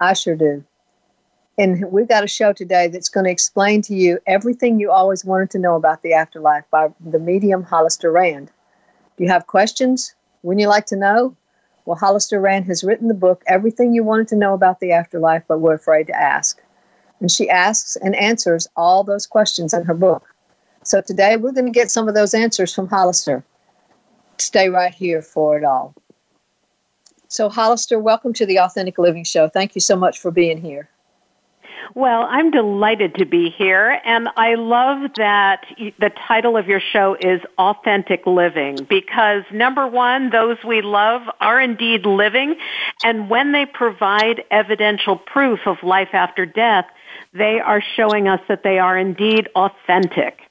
I sure do. And we've got a show today that's going to explain to you everything you always wanted to know about the afterlife by the medium Hollister Rand. Do you have questions? Wouldn't you like to know? Well, Hollister Rand has written the book, Everything You Wanted to Know About the Afterlife But Were Afraid to Ask. And she asks and answers all those questions in her book. So today we're going to get some of those answers from Hollister. Stay right here for it all. So, Hollister, welcome to the Authentic Living Show. Thank you so much for being here. Well, I'm delighted to be here, and I love that the title of your show is Authentic Living because number one, those we love are indeed living, and when they provide evidential proof of life after death, they are showing us that they are indeed authentic.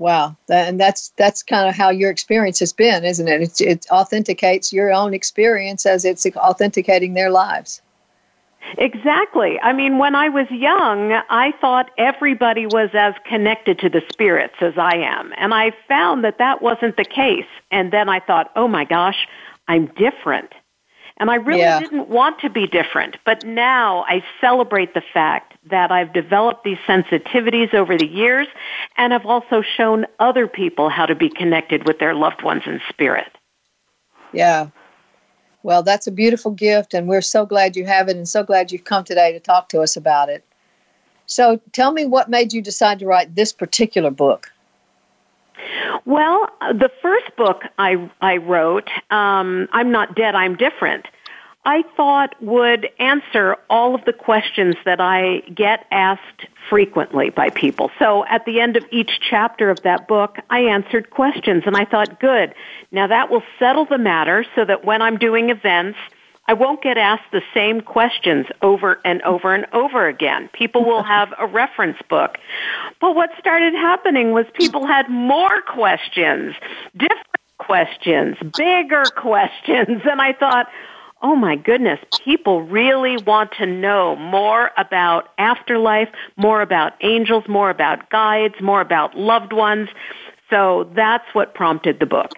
Wow, and that's that's kind of how your experience has been, isn't it? It, it authenticates your own experience as it's authenticating their lives. Exactly. I mean, when I was young, I thought everybody was as connected to the spirits as I am, and I found that that wasn't the case. And then I thought, oh my gosh, I'm different. And I really yeah. didn't want to be different, but now I celebrate the fact that I've developed these sensitivities over the years and I've also shown other people how to be connected with their loved ones in spirit. Yeah. Well, that's a beautiful gift, and we're so glad you have it and so glad you've come today to talk to us about it. So, tell me what made you decide to write this particular book? Well, the first book I, I wrote, um, I'm Not Dead, I'm Different, I thought would answer all of the questions that I get asked frequently by people. So at the end of each chapter of that book, I answered questions and I thought, good, now that will settle the matter so that when I'm doing events, I won't get asked the same questions over and over and over again. People will have a reference book. But what started happening was people had more questions, different questions, bigger questions, and I thought, oh my goodness, people really want to know more about afterlife, more about angels, more about guides, more about loved ones. So that's what prompted the book.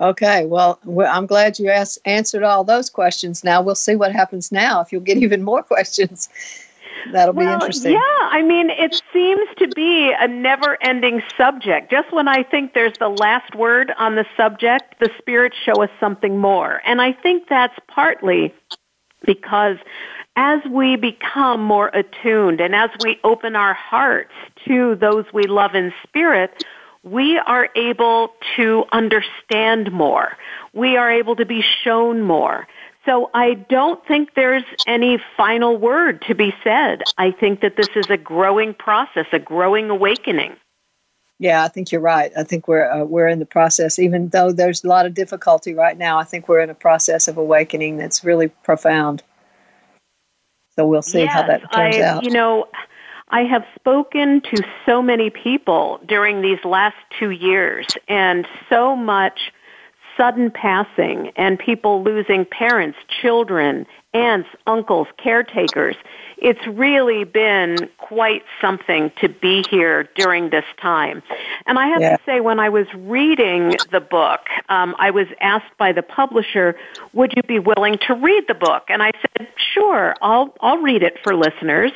Okay, well, I'm glad you asked, answered all those questions. Now we'll see what happens now if you'll get even more questions. That'll well, be interesting. Yeah, I mean, it seems to be a never ending subject. Just when I think there's the last word on the subject, the spirits show us something more. And I think that's partly because as we become more attuned and as we open our hearts to those we love in spirit, we are able to understand more. We are able to be shown more. So I don't think there's any final word to be said. I think that this is a growing process, a growing awakening. Yeah, I think you're right. I think we're uh, we're in the process. Even though there's a lot of difficulty right now, I think we're in a process of awakening that's really profound. So we'll see yes, how that turns I, out. You know, I have spoken to so many people during these last two years, and so much sudden passing and people losing parents, children, aunts, uncles, caretakers. It's really been quite something to be here during this time. And I have yeah. to say, when I was reading the book, um, I was asked by the publisher, "Would you be willing to read the book?" And I said, "Sure, I'll I'll read it for listeners."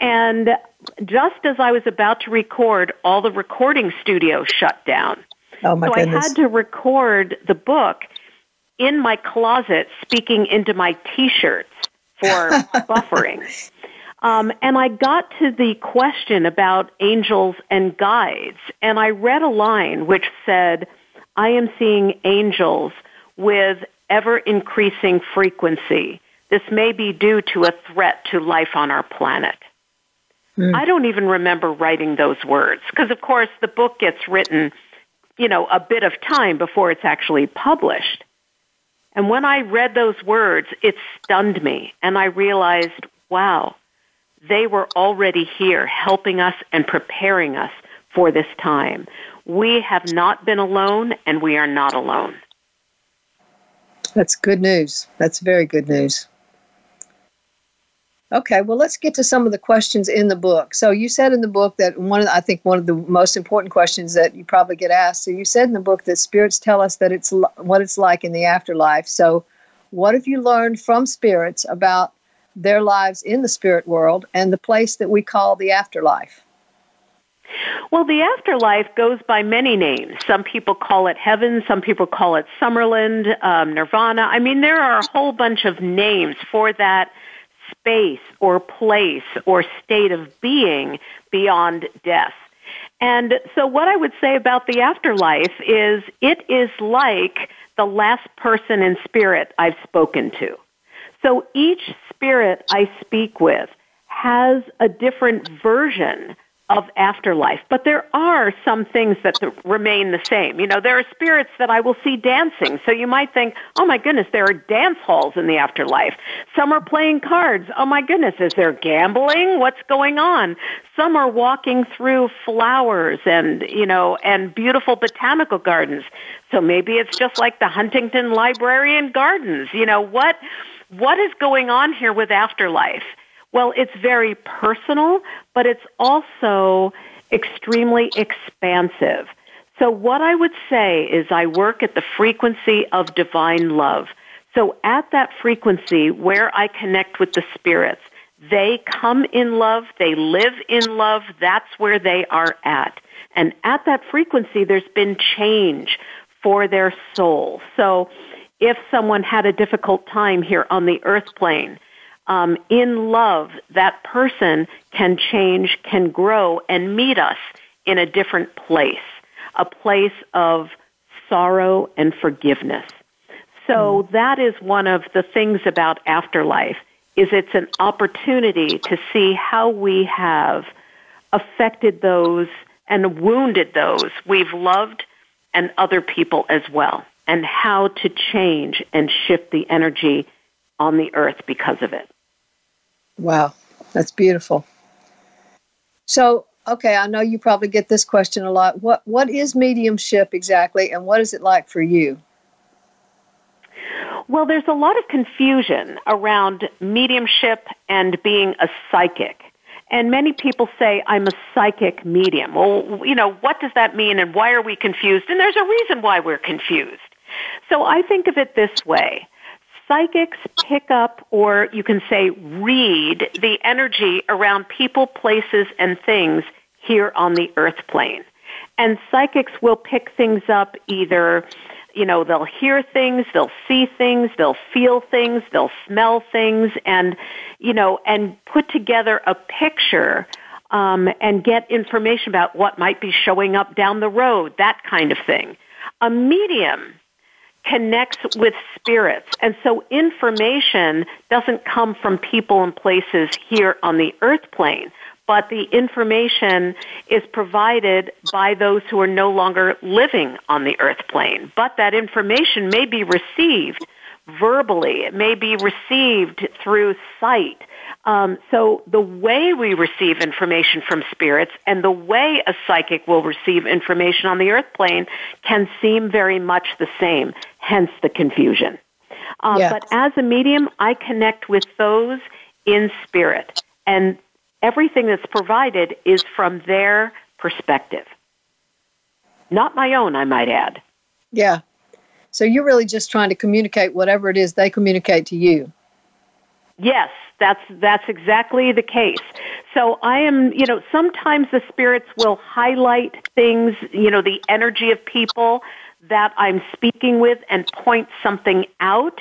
And just as I was about to record, all the recording studios shut down. Oh my so goodness. I had to record the book in my closet speaking into my t-shirts for buffering. Um, and I got to the question about angels and guides, and I read a line which said, I am seeing angels with ever increasing frequency. This may be due to a threat to life on our planet. Mm. I don't even remember writing those words because, of course, the book gets written you know, a bit of time before it's actually published. And when I read those words, it stunned me. And I realized, wow, they were already here helping us and preparing us for this time. We have not been alone and we are not alone. That's good news. That's very good news. Okay, well, let's get to some of the questions in the book. So, you said in the book that one of the, I think one of the most important questions that you probably get asked. So, you said in the book that spirits tell us that it's what it's like in the afterlife. So, what have you learned from spirits about their lives in the spirit world and the place that we call the afterlife? Well, the afterlife goes by many names. Some people call it heaven, some people call it Summerland, um, Nirvana. I mean, there are a whole bunch of names for that space or place or state of being beyond death. And so what I would say about the afterlife is it is like the last person in spirit I've spoken to. So each spirit I speak with has a different version of afterlife. But there are some things that remain the same. You know, there are spirits that I will see dancing. So you might think, oh my goodness, there are dance halls in the afterlife. Some are playing cards. Oh my goodness, is there gambling? What's going on? Some are walking through flowers and, you know, and beautiful botanical gardens. So maybe it's just like the Huntington Library and Gardens. You know, what, what is going on here with afterlife? Well, it's very personal, but it's also extremely expansive. So what I would say is I work at the frequency of divine love. So at that frequency where I connect with the spirits, they come in love, they live in love, that's where they are at. And at that frequency, there's been change for their soul. So if someone had a difficult time here on the earth plane, um, in love, that person can change, can grow, and meet us in a different place, a place of sorrow and forgiveness. So mm. that is one of the things about afterlife is it's an opportunity to see how we have affected those and wounded those we've loved and other people as well and how to change and shift the energy on the earth because of it. Wow, that's beautiful. So, okay, I know you probably get this question a lot. What what is mediumship exactly and what is it like for you? Well, there's a lot of confusion around mediumship and being a psychic. And many people say, I'm a psychic medium. Well, you know, what does that mean and why are we confused? And there's a reason why we're confused. So I think of it this way psychics pick up, or you can say read, the energy around people, places, and things here on the earth plane. And psychics will pick things up either, you know, they'll hear things, they'll see things, they'll feel things, they'll smell things, and, you know, and put together a picture um, and get information about what might be showing up down the road, that kind of thing. A medium connects with spirits. And so information doesn't come from people and places here on the earth plane, but the information is provided by those who are no longer living on the earth plane. But that information may be received verbally, it may be received through sight, um, so the way we receive information from spirits and the way a psychic will receive information on the earth plane can seem very much the same, hence the confusion. Uh, yes. But as a medium, I connect with those in spirit, and everything that's provided is from their perspective. Not my own, I might add. Yeah. So you're really just trying to communicate whatever it is they communicate to you. Yes, that's that's exactly the case. So I am, you know, sometimes the spirits will highlight things, you know, the energy of people that I'm speaking with and point something out.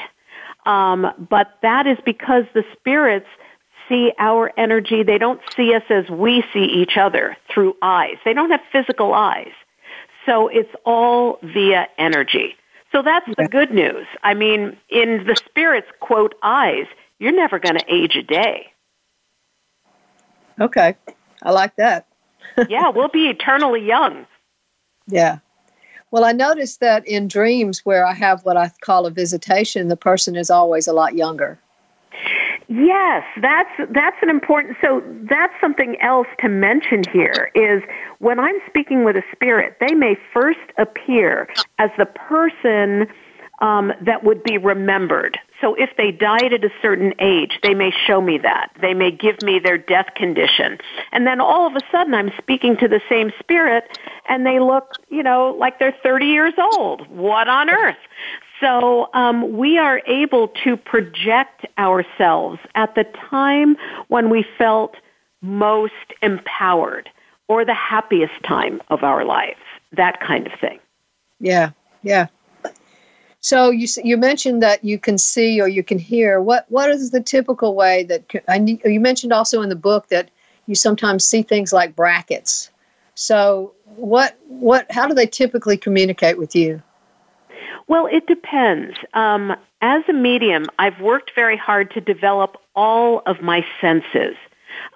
Um, but that is because the spirits see our energy. They don't see us as we see each other through eyes. They don't have physical eyes. So it's all via energy. So that's the good news. I mean, in the spirits quote eyes, you're never going to age a day. Okay. I like that. yeah, we'll be eternally young. Yeah. Well, I noticed that in dreams where I have what I call a visitation, the person is always a lot younger. Yes, that's that's an important. So that's something else to mention here is when I'm speaking with a spirit, they may first appear as the person um, that would be remembered. So if they died at a certain age, they may show me that. They may give me their death condition. And then all of a sudden I'm speaking to the same spirit and they look, you know, like they're 30 years old. What on earth? So um, we are able to project ourselves at the time when we felt most empowered or the happiest time of our lives, that kind of thing. Yeah, yeah. So you you mentioned that you can see or you can hear. What what is the typical way that I you mentioned also in the book that you sometimes see things like brackets. So what what how do they typically communicate with you? Well, it depends. Um, as a medium, I've worked very hard to develop all of my senses.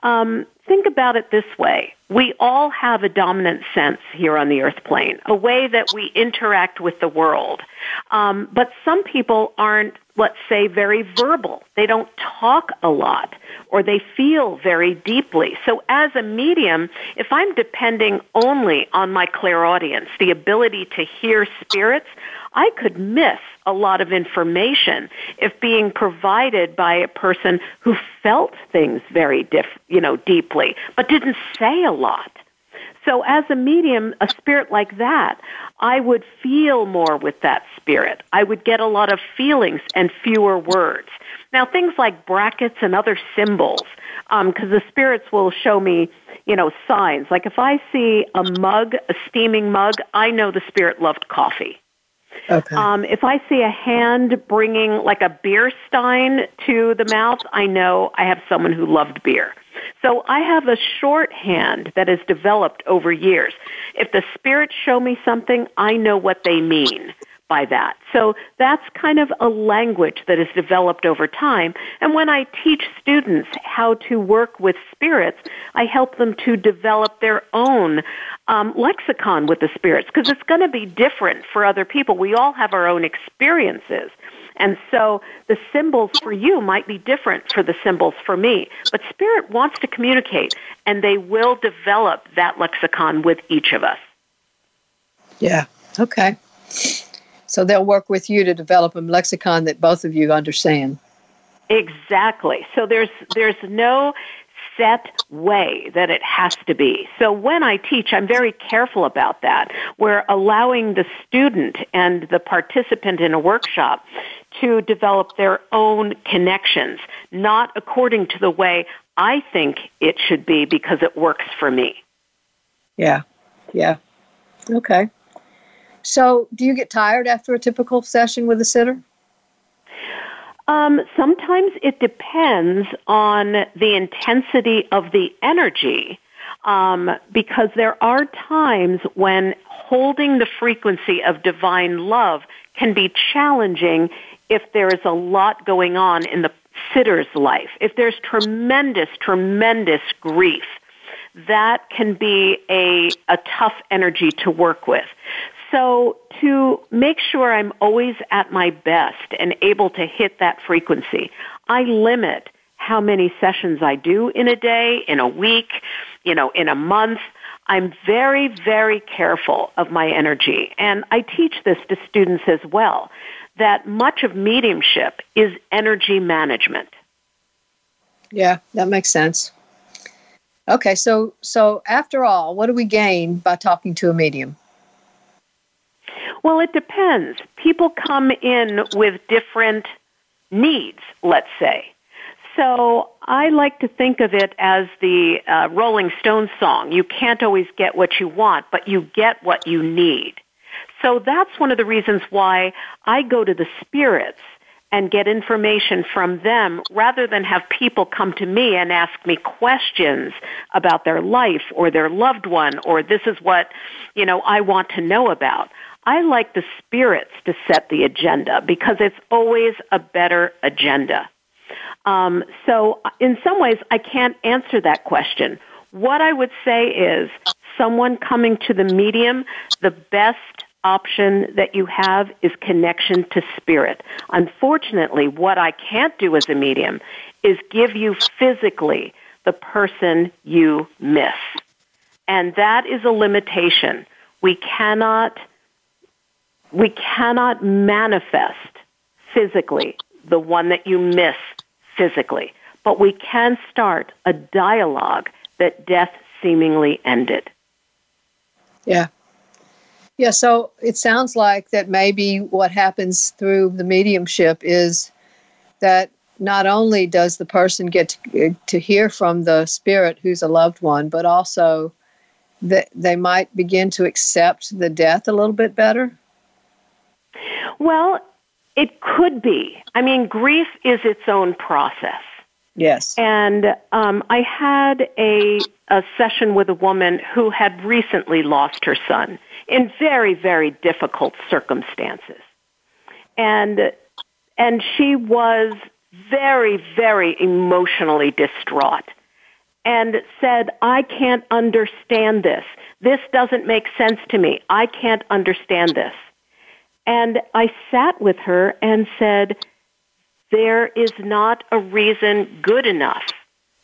Um, think about it this way. We all have a dominant sense here on the earth plane, a way that we interact with the world. Um, but some people aren't, let's say, very verbal. They don't talk a lot or they feel very deeply. So as a medium, if I'm depending only on my clairaudience, the ability to hear spirits, I could miss a lot of information if being provided by a person who felt things very diff- you know, deeply, but didn't say a lot. So as a medium, a spirit like that, I would feel more with that spirit. I would get a lot of feelings and fewer words. Now things like brackets and other symbols, because um, the spirits will show me, you know, signs. Like if I see a mug, a steaming mug, I know the spirit loved coffee. Okay. Um, if I see a hand bringing like a beer stein to the mouth, I know I have someone who loved beer. So I have a shorthand that has developed over years. If the spirits show me something, I know what they mean by that. So that's kind of a language that is developed over time. And when I teach students how to work with spirits, I help them to develop their own um, lexicon with the spirits because it's going to be different for other people. We all have our own experiences. And so the symbols for you might be different for the symbols for me. But Spirit wants to communicate, and they will develop that lexicon with each of us. Yeah. Okay. So they'll work with you to develop a lexicon that both of you understand. Exactly. So there's there's no set way that it has to be. So when I teach, I'm very careful about that. We're allowing the student and the participant in a workshop to develop their own connections, not according to the way I think it should be because it works for me. Yeah. Yeah. Okay. So, do you get tired after a typical session with a sitter? Um, sometimes it depends on the intensity of the energy, um, because there are times when holding the frequency of divine love can be challenging if there is a lot going on in the sitter's life. If there's tremendous, tremendous grief, that can be a, a tough energy to work with. So to make sure I'm always at my best and able to hit that frequency, I limit how many sessions I do in a day, in a week, you know, in a month. I'm very, very careful of my energy. And I teach this to students as well, that much of mediumship is energy management. Yeah, that makes sense. Okay, so so after all, what do we gain by talking to a medium? Well, it depends. People come in with different needs, let's say. So I like to think of it as the uh, Rolling Stones song. You can't always get what you want, but you get what you need. So that's one of the reasons why I go to the spirits and get information from them rather than have people come to me and ask me questions about their life or their loved one or this is what, you know, I want to know about. I like the spirits to set the agenda because it's always a better agenda. Um, so, in some ways, I can't answer that question. What I would say is someone coming to the medium, the best option that you have is connection to spirit. Unfortunately, what I can't do as a medium is give you physically the person you miss. And that is a limitation. We cannot we cannot manifest physically the one that you miss physically, but we can start a dialogue that death seemingly ended. Yeah. Yeah, so it sounds like that maybe what happens through the mediumship is that not only does the person get to, uh, to hear from the spirit who's a loved one, but also that they might begin to accept the death a little bit better. Well, it could be. I mean, grief is its own process. Yes. And um, I had a, a session with a woman who had recently lost her son in very, very difficult circumstances. And, and she was very, very emotionally distraught and said, I can't understand this. This doesn't make sense to me. I can't understand this. And I sat with her and said, there is not a reason good enough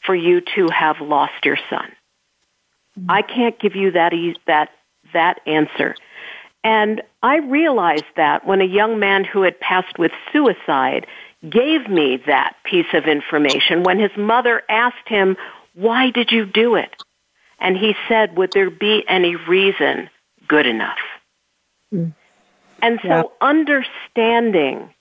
for you to have lost your son. I can't give you that that that answer. And I realized that when a young man who had passed with suicide gave me that piece of information when his mother asked him, "Why did you do it?" And he said, "Would there be any reason good enough?" Mm. And so yeah. understanding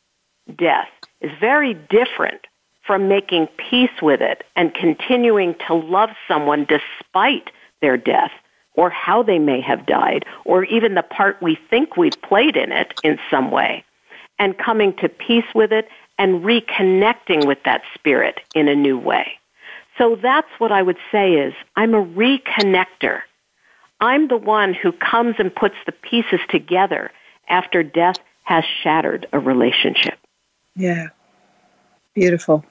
death is very different from making peace with it and continuing to love someone despite their death or how they may have died or even the part we think we've played in it in some way and coming to peace with it and reconnecting with that spirit in a new way. So that's what I would say is I'm a reconnector. I'm the one who comes and puts the pieces together after death has shattered a relationship. Yeah, beautiful.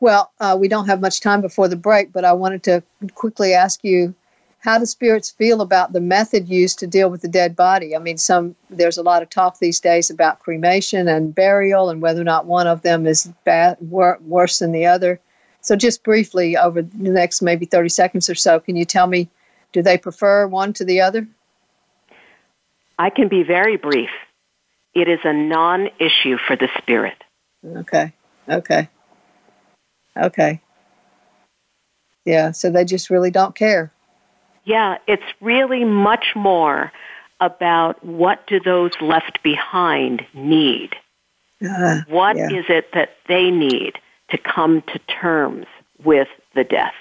Well, uh, we don't have much time before the break, but I wanted to quickly ask you how do spirits feel about the method used to deal with the dead body? I mean, some there's a lot of talk these days about cremation and burial, and whether or not one of them is bad, wor- worse than the other. So, just briefly, over the next maybe 30 seconds or so, can you tell me, do they prefer one to the other? I can be very brief. It is a non issue for the spirit. Okay. Okay. Okay. Yeah, so they just really don't care. Yeah, it's really much more about what do those left behind need? Uh, what yeah. is it that they need to come to terms with the death?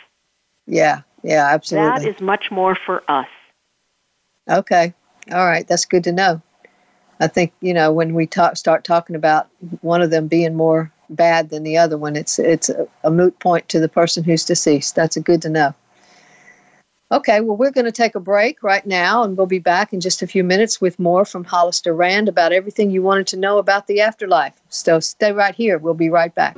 Yeah, yeah, absolutely. That is much more for us. Okay. All right, that's good to know. I think you know when we talk, start talking about one of them being more bad than the other one, it's it's a, a moot point to the person who's deceased. That's a good to know. Okay, well, we're going to take a break right now, and we'll be back in just a few minutes with more from Hollister Rand about everything you wanted to know about the afterlife. So stay right here. We'll be right back.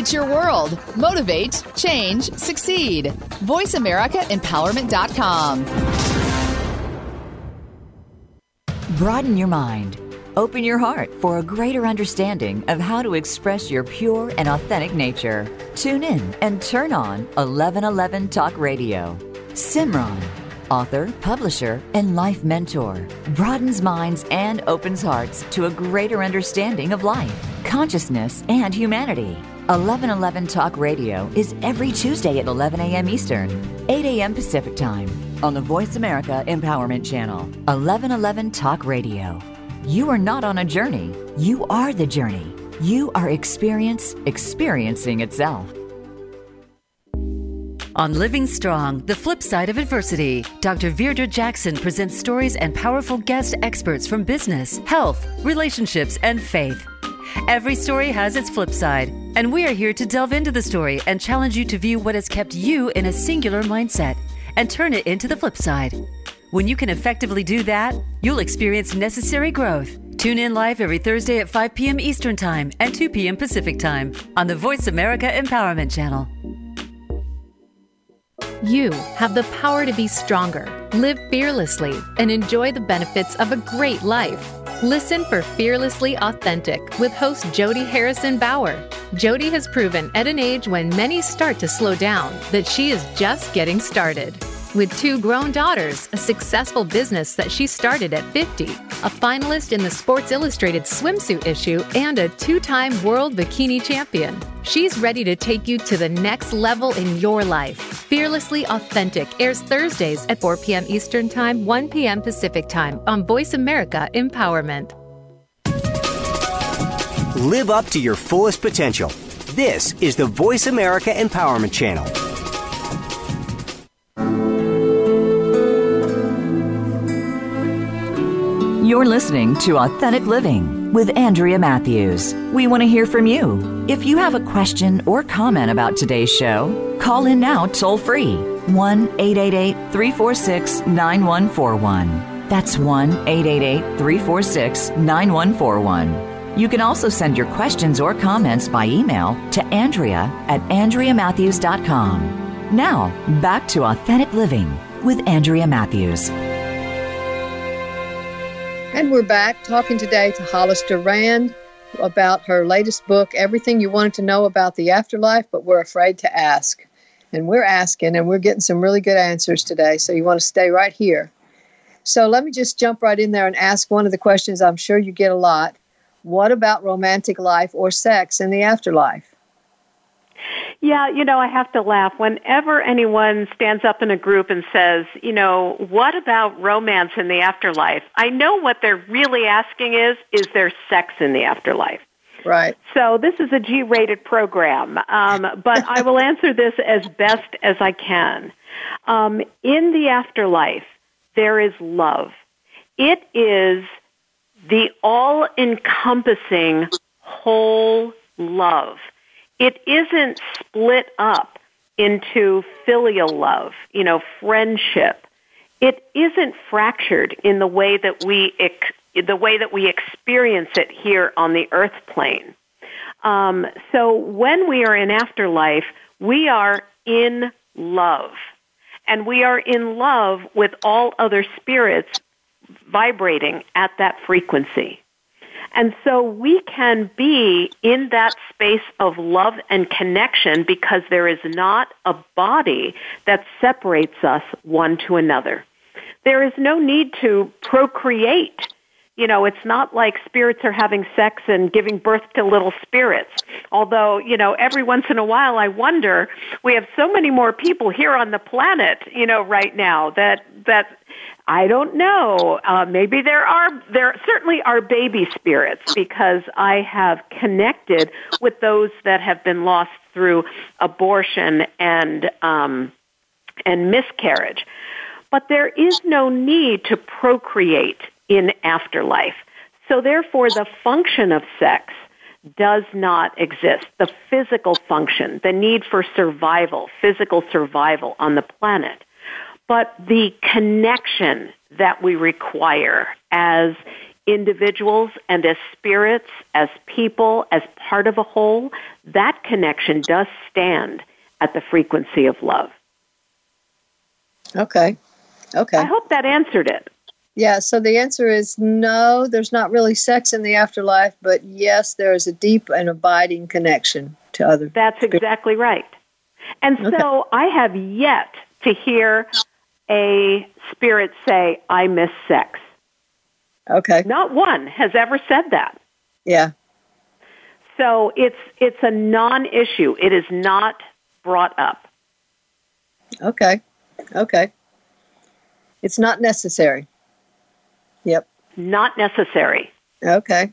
It's your world. Motivate, change, succeed. VoiceAmericaEmpowerment.com. Broaden your mind. Open your heart for a greater understanding of how to express your pure and authentic nature. Tune in and turn on 1111 Talk Radio. Simran, author, publisher, and life mentor, broadens minds and opens hearts to a greater understanding of life, consciousness, and humanity. 1111 Talk Radio is every Tuesday at 11 a.m. Eastern, 8 a.m. Pacific Time on the Voice America Empowerment Channel. 1111 Talk Radio. You are not on a journey, you are the journey. You are experience experiencing itself. On Living Strong, the flip side of adversity, Dr. Virdra Jackson presents stories and powerful guest experts from business, health, relationships, and faith. Every story has its flip side, and we are here to delve into the story and challenge you to view what has kept you in a singular mindset and turn it into the flip side. When you can effectively do that, you'll experience necessary growth. Tune in live every Thursday at 5 p.m. Eastern Time and 2 p.m. Pacific Time on the Voice America Empowerment Channel. You have the power to be stronger, live fearlessly, and enjoy the benefits of a great life. Listen for Fearlessly Authentic with host Jody Harrison Bauer. Jody has proven at an age when many start to slow down that she is just getting started. With two grown daughters, a successful business that she started at 50, a finalist in the Sports Illustrated swimsuit issue, and a two time world bikini champion, she's ready to take you to the next level in your life. Fearlessly Authentic airs Thursdays at 4 p.m. Eastern Time, 1 p.m. Pacific Time on Voice America Empowerment. Live up to your fullest potential. This is the Voice America Empowerment Channel. You're listening to Authentic Living with Andrea Matthews. We want to hear from you. If you have a question or comment about today's show, call in now toll free 1 888 346 9141. That's 1 888 346 9141. You can also send your questions or comments by email to Andrea at AndreaMatthews.com. Now, back to Authentic Living with Andrea Matthews. And we're back talking today to Hollister Rand about her latest book, Everything You Wanted to Know About the Afterlife, but We're Afraid to Ask. And we're asking, and we're getting some really good answers today, so you want to stay right here. So let me just jump right in there and ask one of the questions I'm sure you get a lot. What about romantic life or sex in the afterlife? Yeah, you know, I have to laugh. Whenever anyone stands up in a group and says, you know, what about romance in the afterlife? I know what they're really asking is, is there sex in the afterlife? Right. So this is a G-rated program, um, but I will answer this as best as I can. Um, in the afterlife, there is love. It is the all-encompassing whole love it isn't split up into filial love, you know, friendship. It isn't fractured in the way that we ex- the way that we experience it here on the earth plane. Um, so when we are in afterlife, we are in love, and we are in love with all other spirits vibrating at that frequency. And so we can be in that space of love and connection because there is not a body that separates us one to another. There is no need to procreate. You know, it's not like spirits are having sex and giving birth to little spirits. Although, you know, every once in a while I wonder, we have so many more people here on the planet, you know, right now that, that I don't know. Uh, maybe there are there certainly are baby spirits because I have connected with those that have been lost through abortion and um, and miscarriage. But there is no need to procreate in afterlife. So therefore, the function of sex does not exist. The physical function, the need for survival, physical survival on the planet but the connection that we require as individuals and as spirits, as people, as part of a whole, that connection does stand at the frequency of love. Okay. Okay. I hope that answered it. Yeah, so the answer is no, there's not really sex in the afterlife, but yes, there is a deep and abiding connection to other. That's exactly right. And okay. so I have yet to hear a spirit say, I miss sex. Okay. Not one has ever said that. Yeah. So it's it's a non-issue. It is not brought up. Okay. Okay. It's not necessary. Yep. Not necessary. Okay.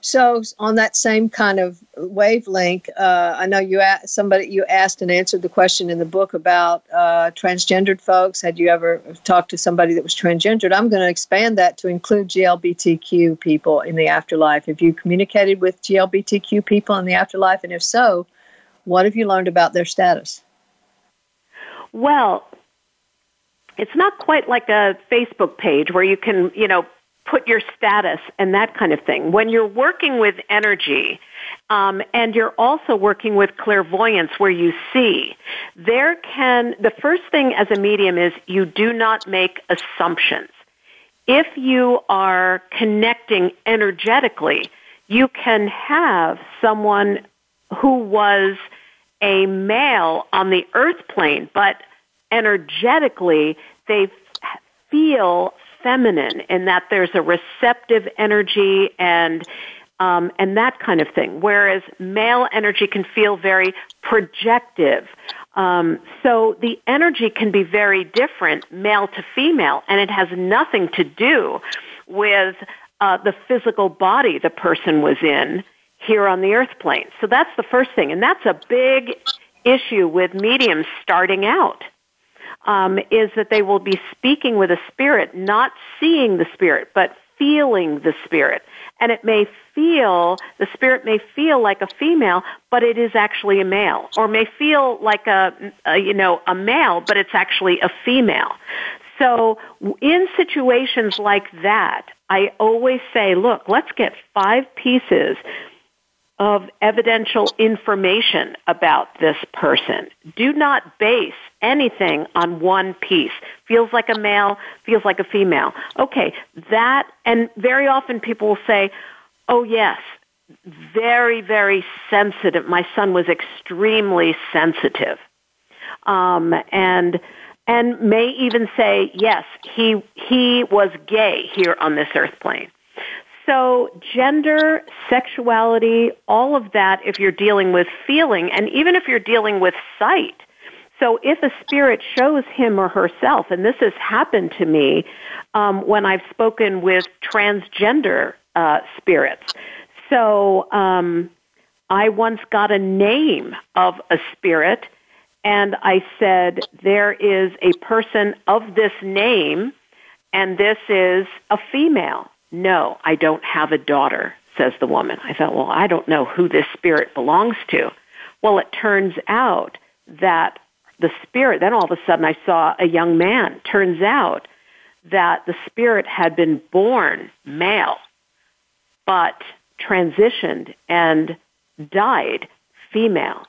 So on that same kind of wavelength, uh, I know you asked, somebody you asked and answered the question in the book about uh, transgendered folks. Had you ever talked to somebody that was transgendered? I'm going to expand that to include GLBTQ people in the afterlife. Have you communicated with GLBTQ people in the afterlife, and if so, what have you learned about their status? Well, it's not quite like a Facebook page where you can, you know, put your status and that kind of thing. When you're working with energy, um, and you're also working with clairvoyance where you see, there can, the first thing as a medium is you do not make assumptions. If you are connecting energetically, you can have someone who was a male on the earth plane, but energetically they feel feminine in that there's a receptive energy and um, and that kind of thing. Whereas male energy can feel very projective. Um, so the energy can be very different, male to female, and it has nothing to do with uh, the physical body the person was in here on the earth plane. So that's the first thing, and that's a big issue with mediums starting out um, is that they will be speaking with a spirit, not seeing the spirit, but feeling the spirit. And it may feel, the spirit may feel like a female, but it is actually a male. Or may feel like a, a you know, a male, but it's actually a female. So in situations like that, I always say, look, let's get five pieces of evidential information about this person. Do not base anything on one piece. Feels like a male, feels like a female. Okay, that, and very often people will say, oh yes, very, very sensitive. My son was extremely sensitive. Um, and, and may even say, yes, he, he was gay here on this earth plane. So gender, sexuality, all of that if you're dealing with feeling, and even if you're dealing with sight. So if a spirit shows him or herself, and this has happened to me um, when I've spoken with transgender uh, spirits. So um, I once got a name of a spirit, and I said, There is a person of this name, and this is a female. No, I don't have a daughter, says the woman. I thought, well, I don't know who this spirit belongs to. Well, it turns out that the spirit, then all of a sudden I saw a young man. Turns out that the spirit had been born male, but transitioned and died female.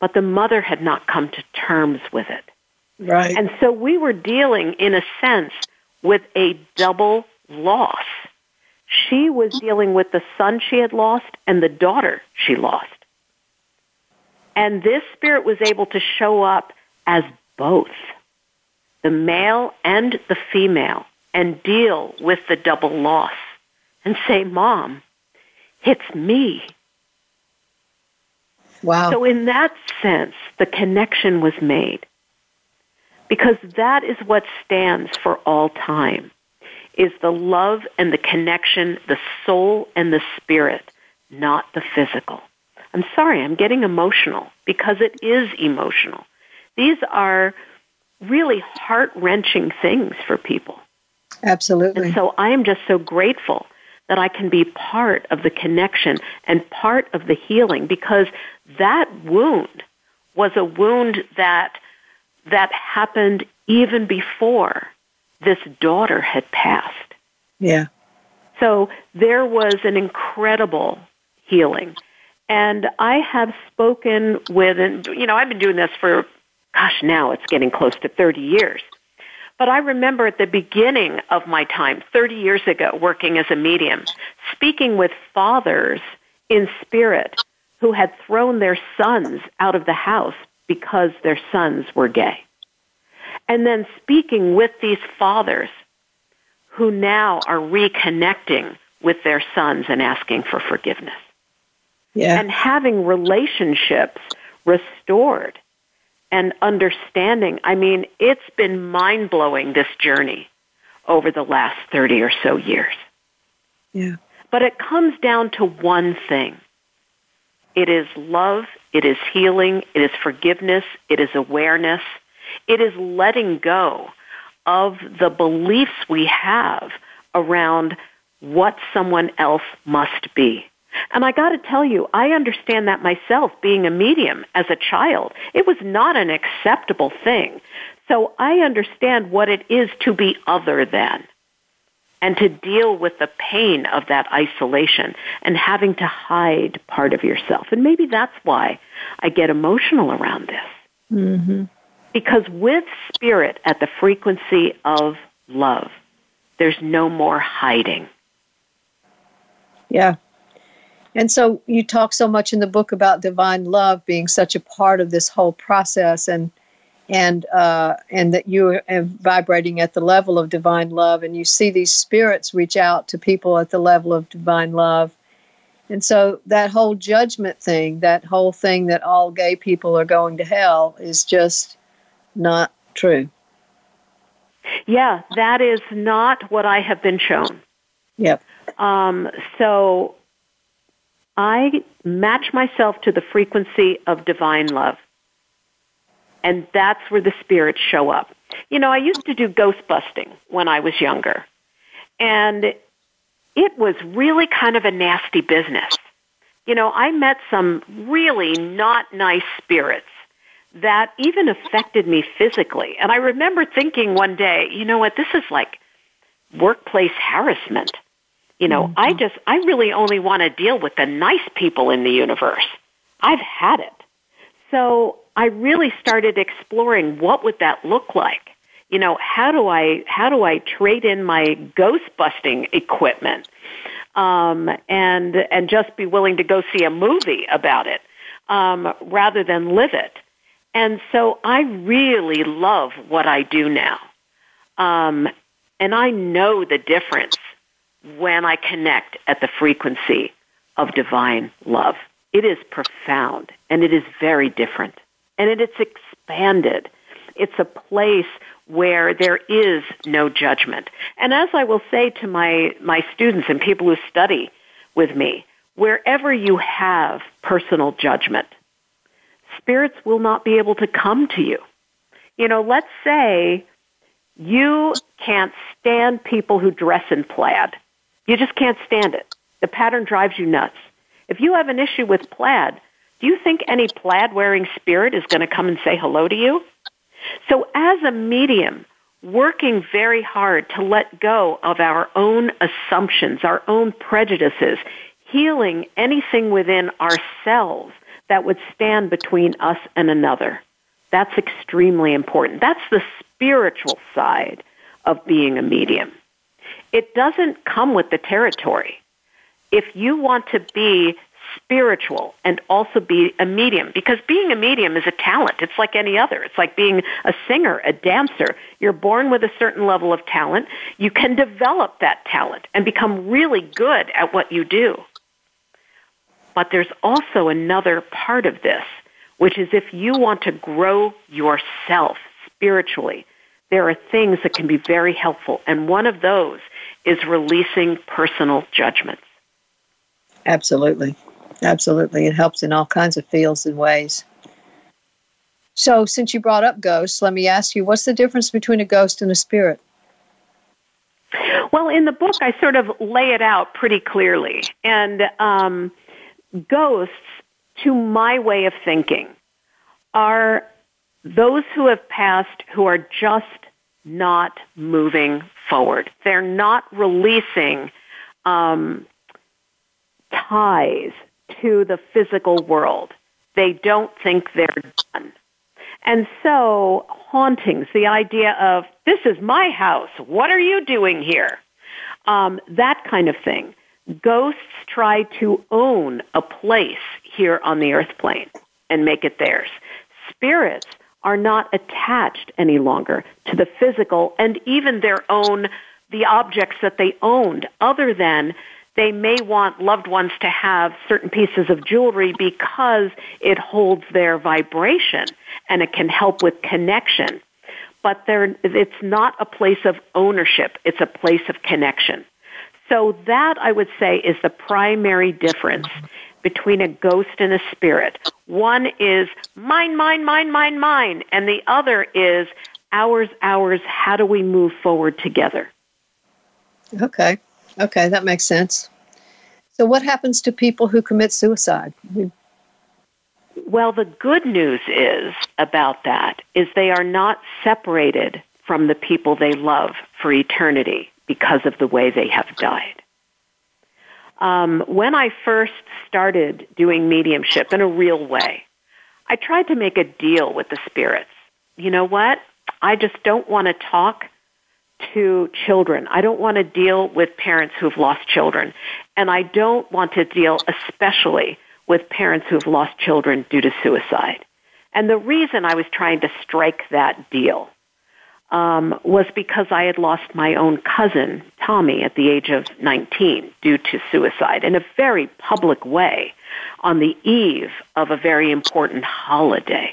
But the mother had not come to terms with it. Right. And so we were dealing, in a sense, with a double loss she was mm-hmm. dealing with the son she had lost and the daughter she lost. And this spirit was able to show up as both the male and the female and deal with the double loss and say, Mom, it's me. Wow. So, in that sense, the connection was made because that is what stands for all time is the love and the connection, the soul and the spirit, not the physical. I'm sorry, I'm getting emotional because it is emotional. These are really heart wrenching things for people. Absolutely. And so I am just so grateful that I can be part of the connection and part of the healing because that wound was a wound that that happened even before this daughter had passed. Yeah. So there was an incredible healing. And I have spoken with, and you know, I've been doing this for, gosh, now it's getting close to 30 years. But I remember at the beginning of my time, 30 years ago, working as a medium, speaking with fathers in spirit who had thrown their sons out of the house because their sons were gay and then speaking with these fathers who now are reconnecting with their sons and asking for forgiveness. Yeah. And having relationships restored and understanding. I mean, it's been mind blowing, this journey over the last 30 or so years. Yeah. But it comes down to one thing it is love, it is healing, it is forgiveness, it is awareness, it is letting go of the beliefs we have around what someone else must be. And I got to tell you, I understand that myself being a medium as a child. It was not an acceptable thing. So I understand what it is to be other than and to deal with the pain of that isolation and having to hide part of yourself. And maybe that's why I get emotional around this. Mm-hmm. Because with spirit at the frequency of love, there's no more hiding. Yeah. And so you talk so much in the book about divine love being such a part of this whole process and and uh, and that you are vibrating at the level of divine love and you see these spirits reach out to people at the level of divine love and so that whole judgment thing that whole thing that all gay people are going to hell is just not true yeah that is not what i have been shown yep um, so I match myself to the frequency of divine love. And that's where the spirits show up. You know, I used to do ghost busting when I was younger. And it was really kind of a nasty business. You know, I met some really not nice spirits that even affected me physically. And I remember thinking one day, you know what, this is like workplace harassment. You know, mm-hmm. I just, I really only want to deal with the nice people in the universe. I've had it. So I really started exploring what would that look like? You know, how do I, how do I trade in my ghost busting equipment? Um, and, and just be willing to go see a movie about it, um, rather than live it. And so I really love what I do now. Um, and I know the difference when I connect at the frequency of divine love. It is profound and it is very different. And it is expanded. It's a place where there is no judgment. And as I will say to my, my students and people who study with me, wherever you have personal judgment, spirits will not be able to come to you. You know, let's say you can't stand people who dress in plaid. You just can't stand it. The pattern drives you nuts. If you have an issue with plaid, do you think any plaid wearing spirit is going to come and say hello to you? So as a medium, working very hard to let go of our own assumptions, our own prejudices, healing anything within ourselves that would stand between us and another. That's extremely important. That's the spiritual side of being a medium. It doesn't come with the territory. If you want to be spiritual and also be a medium, because being a medium is a talent. It's like any other. It's like being a singer, a dancer. You're born with a certain level of talent. You can develop that talent and become really good at what you do. But there's also another part of this, which is if you want to grow yourself spiritually, there are things that can be very helpful. And one of those is releasing personal judgments. Absolutely. Absolutely. It helps in all kinds of fields and ways. So, since you brought up ghosts, let me ask you what's the difference between a ghost and a spirit? Well, in the book, I sort of lay it out pretty clearly. And um, ghosts, to my way of thinking, are those who have passed who are just not moving forward. They're not releasing um, ties to the physical world. They don't think they're done. And so, hauntings, the idea of, this is my house, what are you doing here? Um, that kind of thing. Ghosts try to own a place here on the earth plane and make it theirs. Spirits are not attached any longer to the physical and even their own, the objects that they owned, other than they may want loved ones to have certain pieces of jewelry because it holds their vibration and it can help with connection. But it's not a place of ownership, it's a place of connection. So that I would say is the primary difference between a ghost and a spirit. One is mine, mine, mine, mine, mine, and the other is ours, ours. How do we move forward together? Okay. Okay, that makes sense. So, what happens to people who commit suicide? well, the good news is about that is they are not separated from the people they love for eternity because of the way they have died. Um, when I first started doing mediumship in a real way, I tried to make a deal with the spirits. You know what? I just don't want to talk to children. I don't want to deal with parents who've lost children. And I don't want to deal especially with parents who've lost children due to suicide. And the reason I was trying to strike that deal um, was because I had lost my own cousin, Tommy, at the age of 19 due to suicide in a very public way on the eve of a very important holiday.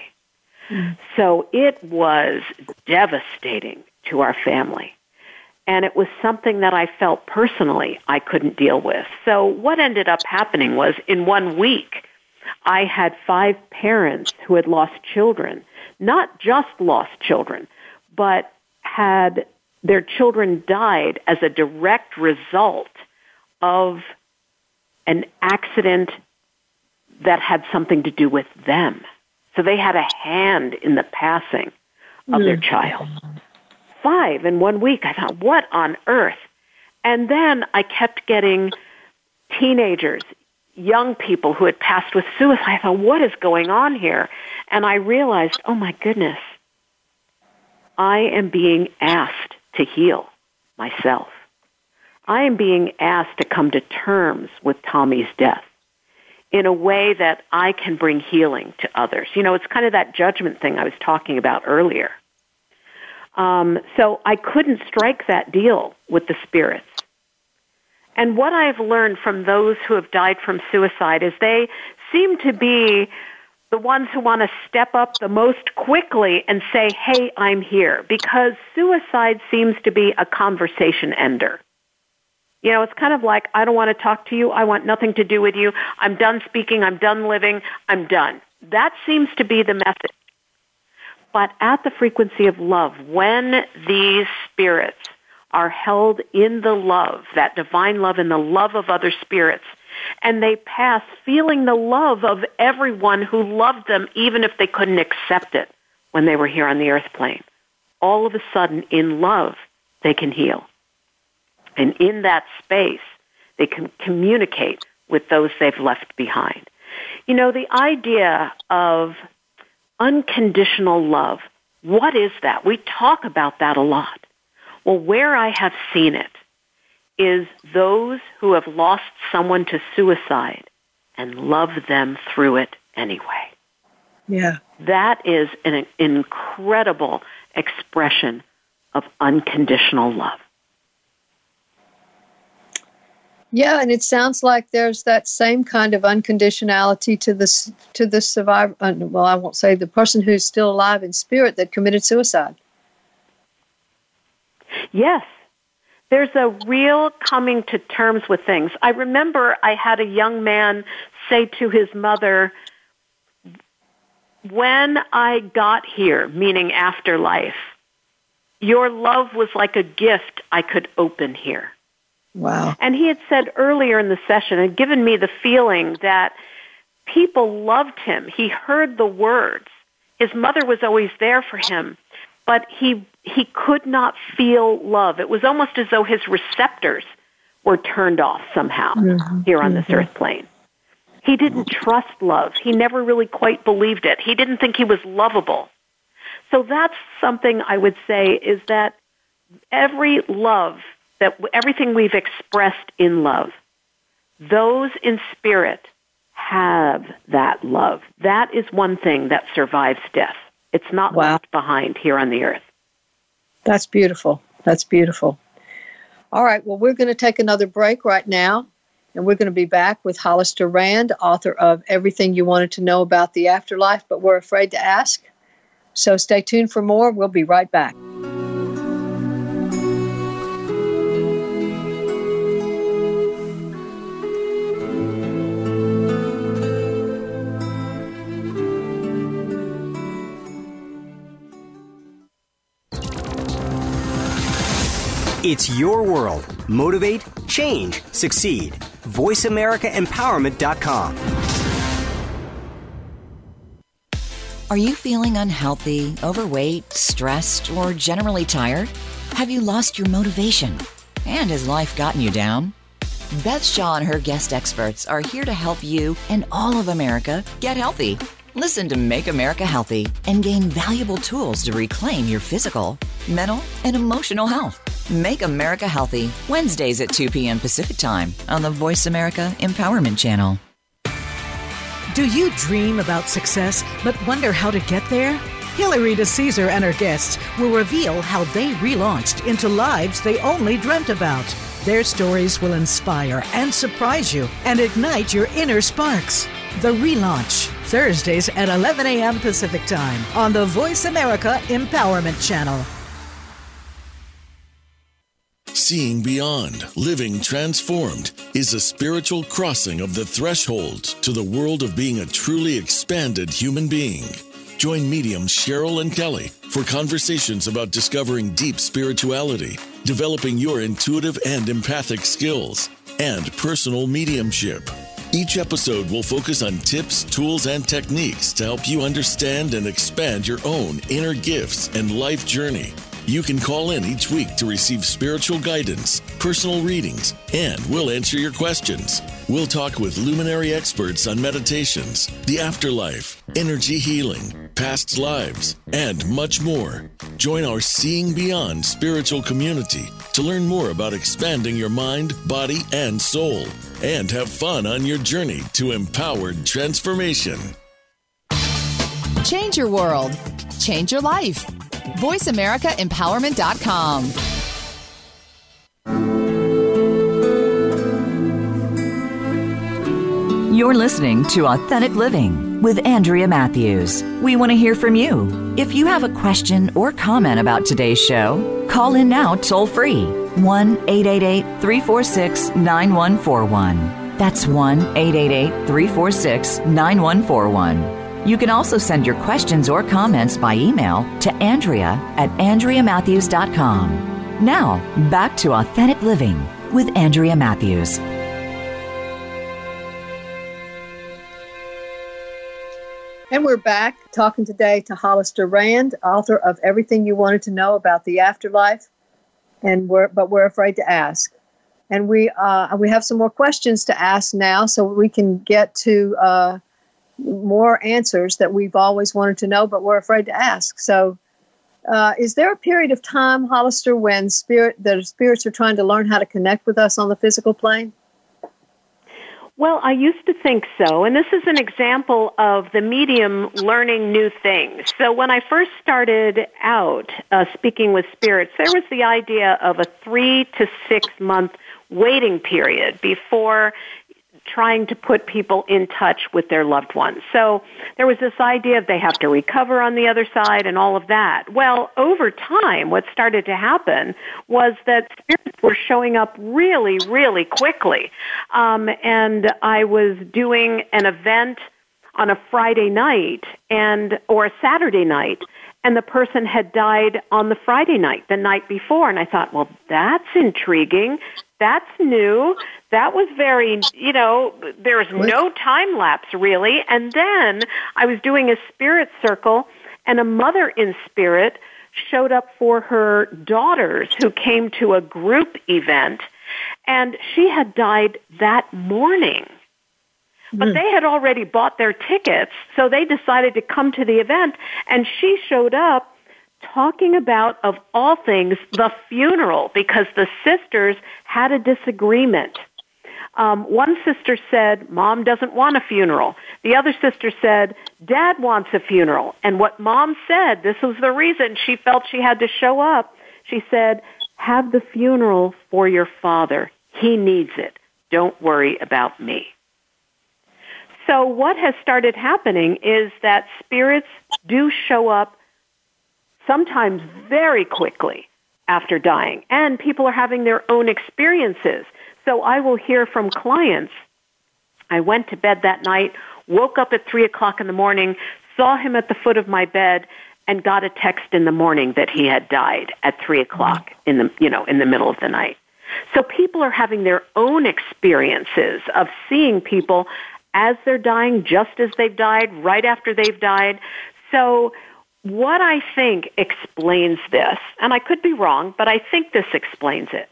So it was devastating to our family. And it was something that I felt personally I couldn't deal with. So what ended up happening was in one week, I had five parents who had lost children, not just lost children, but had their children died as a direct result of an accident that had something to do with them. So they had a hand in the passing of mm. their child. Five in one week. I thought, what on earth? And then I kept getting teenagers, young people who had passed with suicide. I thought, what is going on here? And I realized, oh my goodness, I am being asked to heal myself. I am being asked to come to terms with Tommy's death in a way that I can bring healing to others. You know, it's kind of that judgment thing I was talking about earlier. Um, so I couldn't strike that deal with the spirits. And what I've learned from those who have died from suicide is they seem to be the ones who want to step up the most quickly and say, hey, I'm here. Because suicide seems to be a conversation ender. You know, it's kind of like, I don't want to talk to you. I want nothing to do with you. I'm done speaking. I'm done living. I'm done. That seems to be the message. But at the frequency of love, when these spirits are held in the love, that divine love and the love of other spirits, and they pass feeling the love of everyone who loved them even if they couldn't accept it when they were here on the earth plane. All of a sudden, in love, they can heal. And in that space, they can communicate with those they've left behind. You know, the idea of unconditional love, what is that? We talk about that a lot. Well, where I have seen it is those who have lost someone to suicide and love them through it anyway. Yeah. That is an incredible expression of unconditional love. Yeah, and it sounds like there's that same kind of unconditionality to the to the survivor. Uh, well, I won't say the person who's still alive in spirit that committed suicide. Yes, there's a real coming to terms with things. I remember I had a young man say to his mother, when I got here, meaning afterlife, your love was like a gift I could open here. Wow. And he had said earlier in the session, had given me the feeling that people loved him. He heard the words. His mother was always there for him but he he could not feel love. It was almost as though his receptors were turned off somehow mm-hmm. here on this mm-hmm. earth plane. He didn't trust love. He never really quite believed it. He didn't think he was lovable. So that's something I would say is that every love that everything we've expressed in love, those in spirit have that love. That is one thing that survives death. It's not wow. left behind here on the earth. That's beautiful. That's beautiful. All right. Well, we're going to take another break right now, and we're going to be back with Hollister Rand, author of Everything You Wanted to Know About the Afterlife, but We're Afraid to Ask. So stay tuned for more. We'll be right back. It's your world. Motivate, change, succeed. VoiceAmericaEmpowerment.com. Are you feeling unhealthy, overweight, stressed, or generally tired? Have you lost your motivation? And has life gotten you down? Beth Shaw and her guest experts are here to help you and all of America get healthy. Listen to Make America Healthy and gain valuable tools to reclaim your physical, mental, and emotional health. Make America Healthy, Wednesdays at 2 p.m. Pacific Time on the Voice America Empowerment Channel. Do you dream about success but wonder how to get there? Hilary DeCesare and her guests will reveal how they relaunched into lives they only dreamt about. Their stories will inspire and surprise you and ignite your inner sparks. The Relaunch, Thursdays at 11 a.m. Pacific Time on the Voice America Empowerment Channel. Seeing beyond, living transformed is a spiritual crossing of the threshold to the world of being a truly expanded human being. Join mediums Cheryl and Kelly for conversations about discovering deep spirituality, developing your intuitive and empathic skills, and personal mediumship. Each episode will focus on tips, tools, and techniques to help you understand and expand your own inner gifts and life journey. You can call in each week to receive spiritual guidance, personal readings, and we'll answer your questions. We'll talk with luminary experts on meditations, the afterlife, energy healing, past lives, and much more. Join our Seeing Beyond spiritual community to learn more about expanding your mind, body, and soul, and have fun on your journey to empowered transformation. Change your world. Change your life. VoiceAmericaEmpowerment.com. You're listening to Authentic Living with Andrea Matthews. We want to hear from you. If you have a question or comment about today's show, call in now toll free 1 888 346 9141. That's 1 888 346 9141. You can also send your questions or comments by email to Andrea at AndreaMatthews.com. Now, back to Authentic Living with Andrea Matthews. And we're back talking today to Hollister Rand, author of Everything You Wanted to Know About the Afterlife, and we're but we're afraid to ask. And we uh, we have some more questions to ask now, so we can get to uh, more answers that we've always wanted to know, but we're afraid to ask. So, uh, is there a period of time, Hollister, when spirit the spirits are trying to learn how to connect with us on the physical plane? Well, I used to think so, and this is an example of the medium learning new things. So when I first started out uh, speaking with spirits, there was the idea of a three to six month waiting period before trying to put people in touch with their loved ones. So there was this idea of they have to recover on the other side and all of that. Well, over time, what started to happen was that spirits were showing up really, really quickly. Um, and I was doing an event on a Friday night and or a Saturday night and the person had died on the Friday night, the night before. And I thought, well, that's intriguing. That's new. That was very, you know, there's no time lapse really. And then I was doing a spirit circle and a mother in spirit showed up for her daughters who came to a group event and she had died that morning. But Hmm. they had already bought their tickets, so they decided to come to the event, and she showed up talking about, of all things, the funeral because the sisters had a disagreement. Um, one sister said, Mom doesn't want a funeral. The other sister said, Dad wants a funeral. And what Mom said, this was the reason she felt she had to show up. She said, Have the funeral for your father. He needs it. Don't worry about me. So what has started happening is that spirits do show up sometimes very quickly after dying and people are having their own experiences. So I will hear from clients. I went to bed that night, woke up at three o'clock in the morning, saw him at the foot of my bed, and got a text in the morning that he had died at three o'clock in the you know in the middle of the night. So people are having their own experiences of seeing people as they're dying, just as they've died, right after they've died. So what I think explains this, and I could be wrong, but I think this explains it.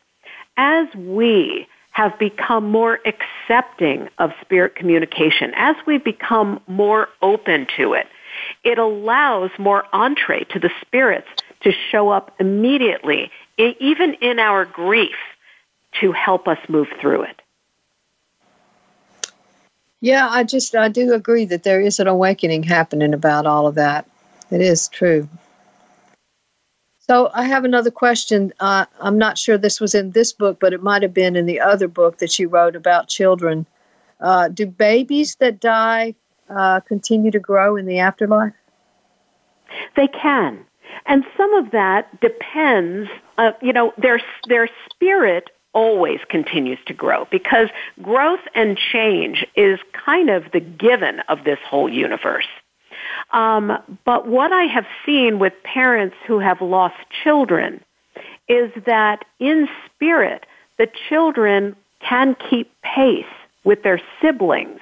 As we have become more accepting of spirit communication, as we become more open to it, it allows more entree to the spirits to show up immediately, even in our grief, to help us move through it. Yeah, I just I do agree that there is an awakening happening about all of that. It is true. So I have another question. Uh, I'm not sure this was in this book, but it might have been in the other book that you wrote about children. Uh, do babies that die uh, continue to grow in the afterlife? They can, and some of that depends. Uh, you know, their their spirit always continues to grow because growth and change is kind of the given of this whole universe. Um, but what I have seen with parents who have lost children is that in spirit, the children can keep pace with their siblings.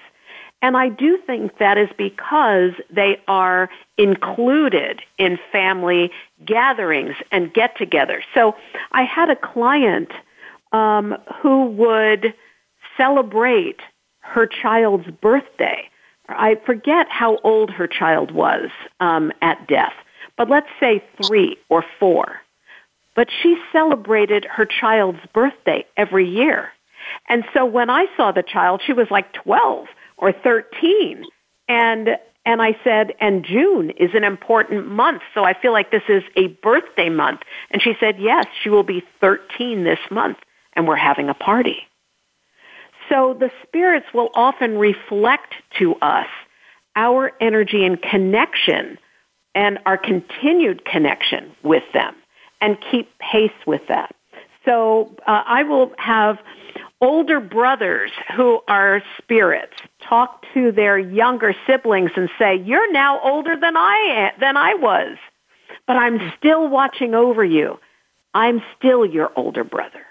And I do think that is because they are included in family gatherings and get togethers. So I had a client um, who would celebrate her child's birthday. I forget how old her child was um, at death, but let's say three or four. But she celebrated her child's birthday every year. And so when I saw the child, she was like 12 or 13. And and I said, and June is an important month, so I feel like this is a birthday month. And she said, yes, she will be 13 this month and we're having a party. So the spirits will often reflect to us our energy and connection and our continued connection with them and keep pace with that. So uh, I will have older brothers who are spirits talk to their younger siblings and say, "You're now older than I am, than I was, but I'm still watching over you. I'm still your older brother."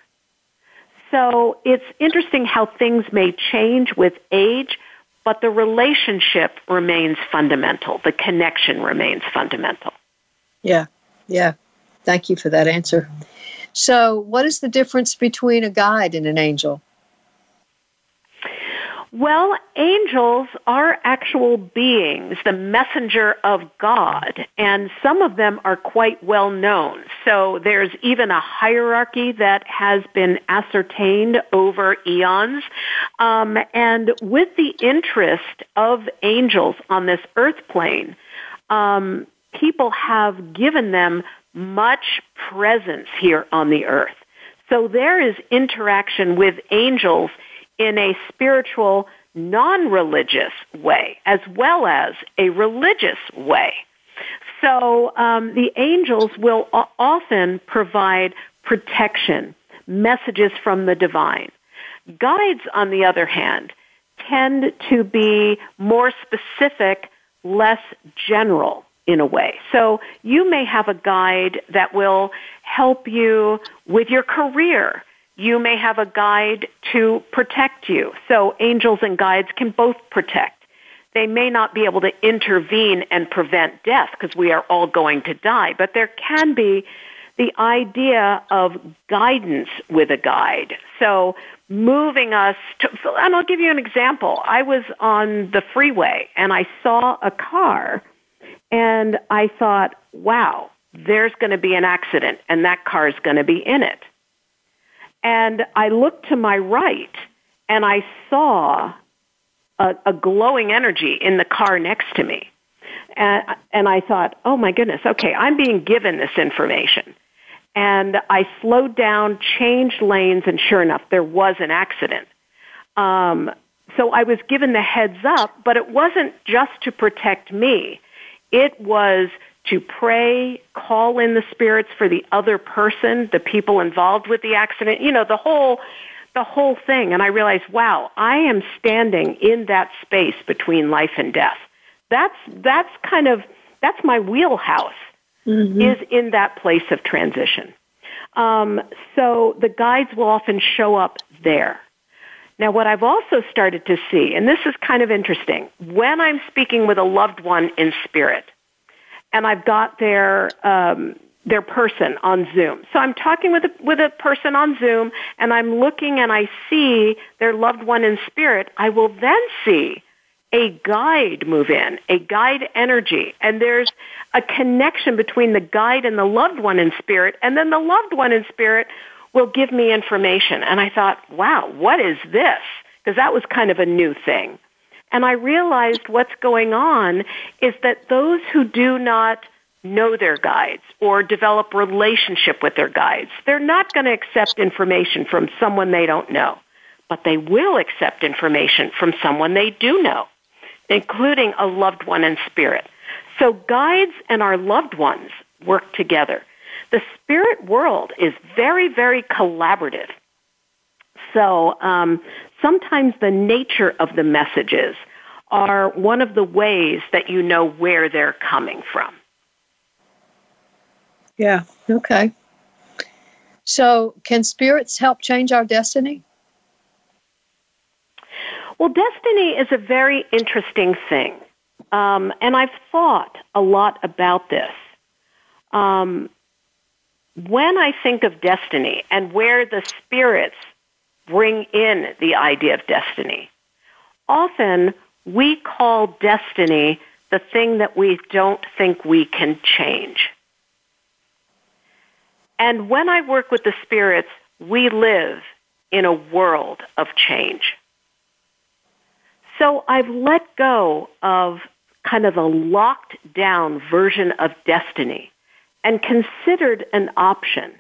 So it's interesting how things may change with age, but the relationship remains fundamental. The connection remains fundamental. Yeah, yeah. Thank you for that answer. So, what is the difference between a guide and an angel? Well, angels are actual beings, the messenger of God, and some of them are quite well known. So there's even a hierarchy that has been ascertained over eons. Um, and with the interest of angels on this earth plane, um, people have given them much presence here on the earth. So there is interaction with angels in a spiritual, non-religious way as well as a religious way. So um, the angels will often provide protection, messages from the divine. Guides, on the other hand, tend to be more specific, less general in a way. So you may have a guide that will help you with your career you may have a guide to protect you. So angels and guides can both protect. They may not be able to intervene and prevent death because we are all going to die, but there can be the idea of guidance with a guide. So moving us to, and I'll give you an example. I was on the freeway and I saw a car and I thought, wow, there's going to be an accident and that car is going to be in it. And I looked to my right and I saw a, a glowing energy in the car next to me. And, and I thought, oh my goodness, okay, I'm being given this information. And I slowed down, changed lanes, and sure enough, there was an accident. Um, so I was given the heads up, but it wasn't just to protect me. It was to pray, call in the spirits for the other person, the people involved with the accident, you know, the whole the whole thing and I realized, wow, I am standing in that space between life and death. That's that's kind of that's my wheelhouse mm-hmm. is in that place of transition. Um, so the guides will often show up there. Now, what I've also started to see, and this is kind of interesting, when I'm speaking with a loved one in spirit, and I've got their um, their person on Zoom. So I'm talking with a, with a person on Zoom and I'm looking and I see their loved one in spirit. I will then see a guide move in, a guide energy. And there's a connection between the guide and the loved one in spirit. And then the loved one in spirit will give me information. And I thought, wow, what is this? Because that was kind of a new thing. And I realized what's going on is that those who do not know their guides or develop relationship with their guides. They're not going to accept information from someone they don't know, but they will accept information from someone they do know, including a loved one in spirit. So guides and our loved ones work together. The spirit world is very, very collaborative. So um, sometimes the nature of the messages are one of the ways that you know where they're coming from. Yeah. Okay. So, can spirits help change our destiny? Well, destiny is a very interesting thing. Um, and I've thought a lot about this. Um, when I think of destiny and where the spirits bring in the idea of destiny, often we call destiny the thing that we don't think we can change. And when I work with the spirits, we live in a world of change. So I've let go of kind of a locked down version of destiny and considered an option,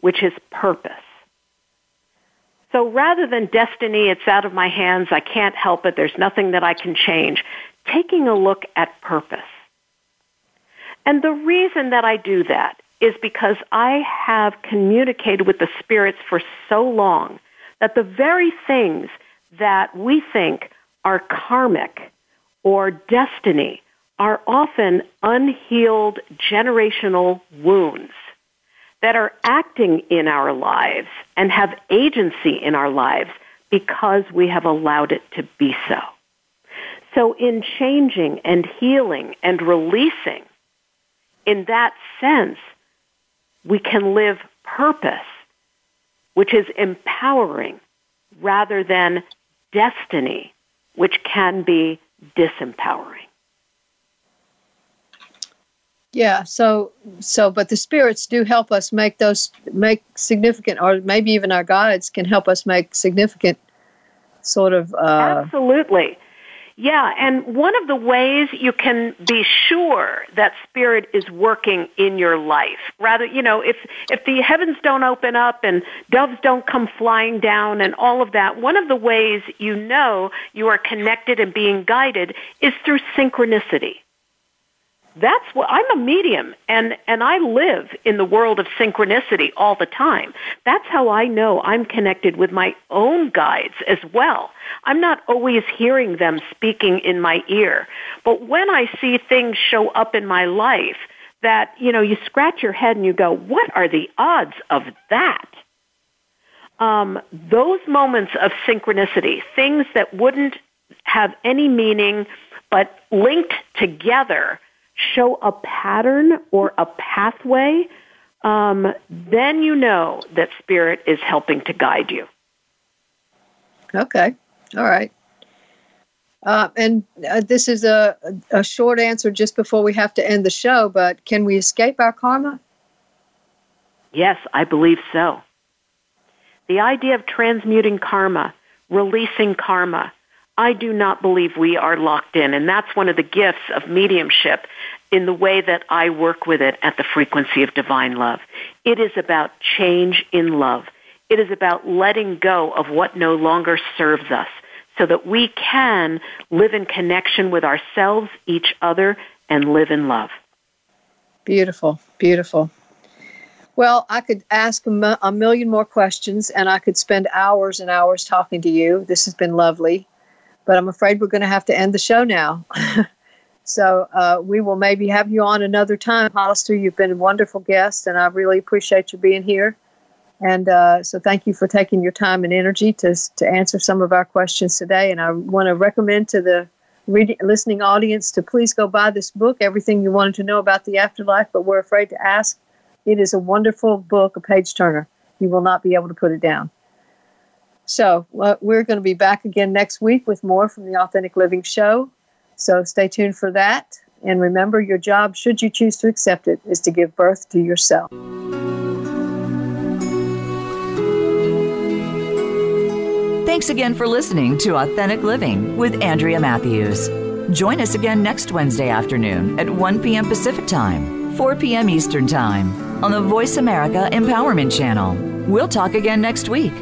which is purpose. So rather than destiny, it's out of my hands, I can't help it, there's nothing that I can change, taking a look at purpose. And the reason that I do that is because I have communicated with the spirits for so long that the very things that we think are karmic or destiny are often unhealed generational wounds that are acting in our lives and have agency in our lives because we have allowed it to be so. So in changing and healing and releasing, in that sense, we can live purpose, which is empowering rather than destiny, which can be disempowering. Yeah, so so but the spirits do help us make those make significant or maybe even our guides can help us make significant sort of uh Absolutely. Yeah, and one of the ways you can be sure that spirit is working in your life, rather, you know, if if the heavens don't open up and doves don't come flying down and all of that, one of the ways you know you are connected and being guided is through synchronicity that's what I'm a medium and and I live in the world of synchronicity all the time. That's how I know I'm connected with my own guides as well. I'm not always hearing them speaking in my ear, but when I see things show up in my life that, you know, you scratch your head and you go, "What are the odds of that?" Um, those moments of synchronicity, things that wouldn't have any meaning but linked together show a pattern or a pathway, um, then you know that spirit is helping to guide you. Okay. All right. Uh, and uh, this is a, a short answer just before we have to end the show, but can we escape our karma? Yes, I believe so. The idea of transmuting karma, releasing karma, I do not believe we are locked in. And that's one of the gifts of mediumship in the way that I work with it at the frequency of divine love. It is about change in love. It is about letting go of what no longer serves us so that we can live in connection with ourselves, each other, and live in love. Beautiful, beautiful. Well, I could ask a million more questions and I could spend hours and hours talking to you. This has been lovely, but I'm afraid we're going to have to end the show now. So uh, we will maybe have you on another time, Hollister. You've been a wonderful guest, and I really appreciate you being here. And uh, so thank you for taking your time and energy to, to answer some of our questions today. And I want to recommend to the reading, listening audience to please go buy this book, Everything You Wanted to Know About the Afterlife, but we're afraid to ask. It is a wonderful book, a page turner. You will not be able to put it down. So, we're going to be back again next week with more from the Authentic Living Show. So, stay tuned for that. And remember, your job, should you choose to accept it, is to give birth to yourself. Thanks again for listening to Authentic Living with Andrea Matthews. Join us again next Wednesday afternoon at 1 p.m. Pacific Time, 4 p.m. Eastern Time on the Voice America Empowerment Channel. We'll talk again next week.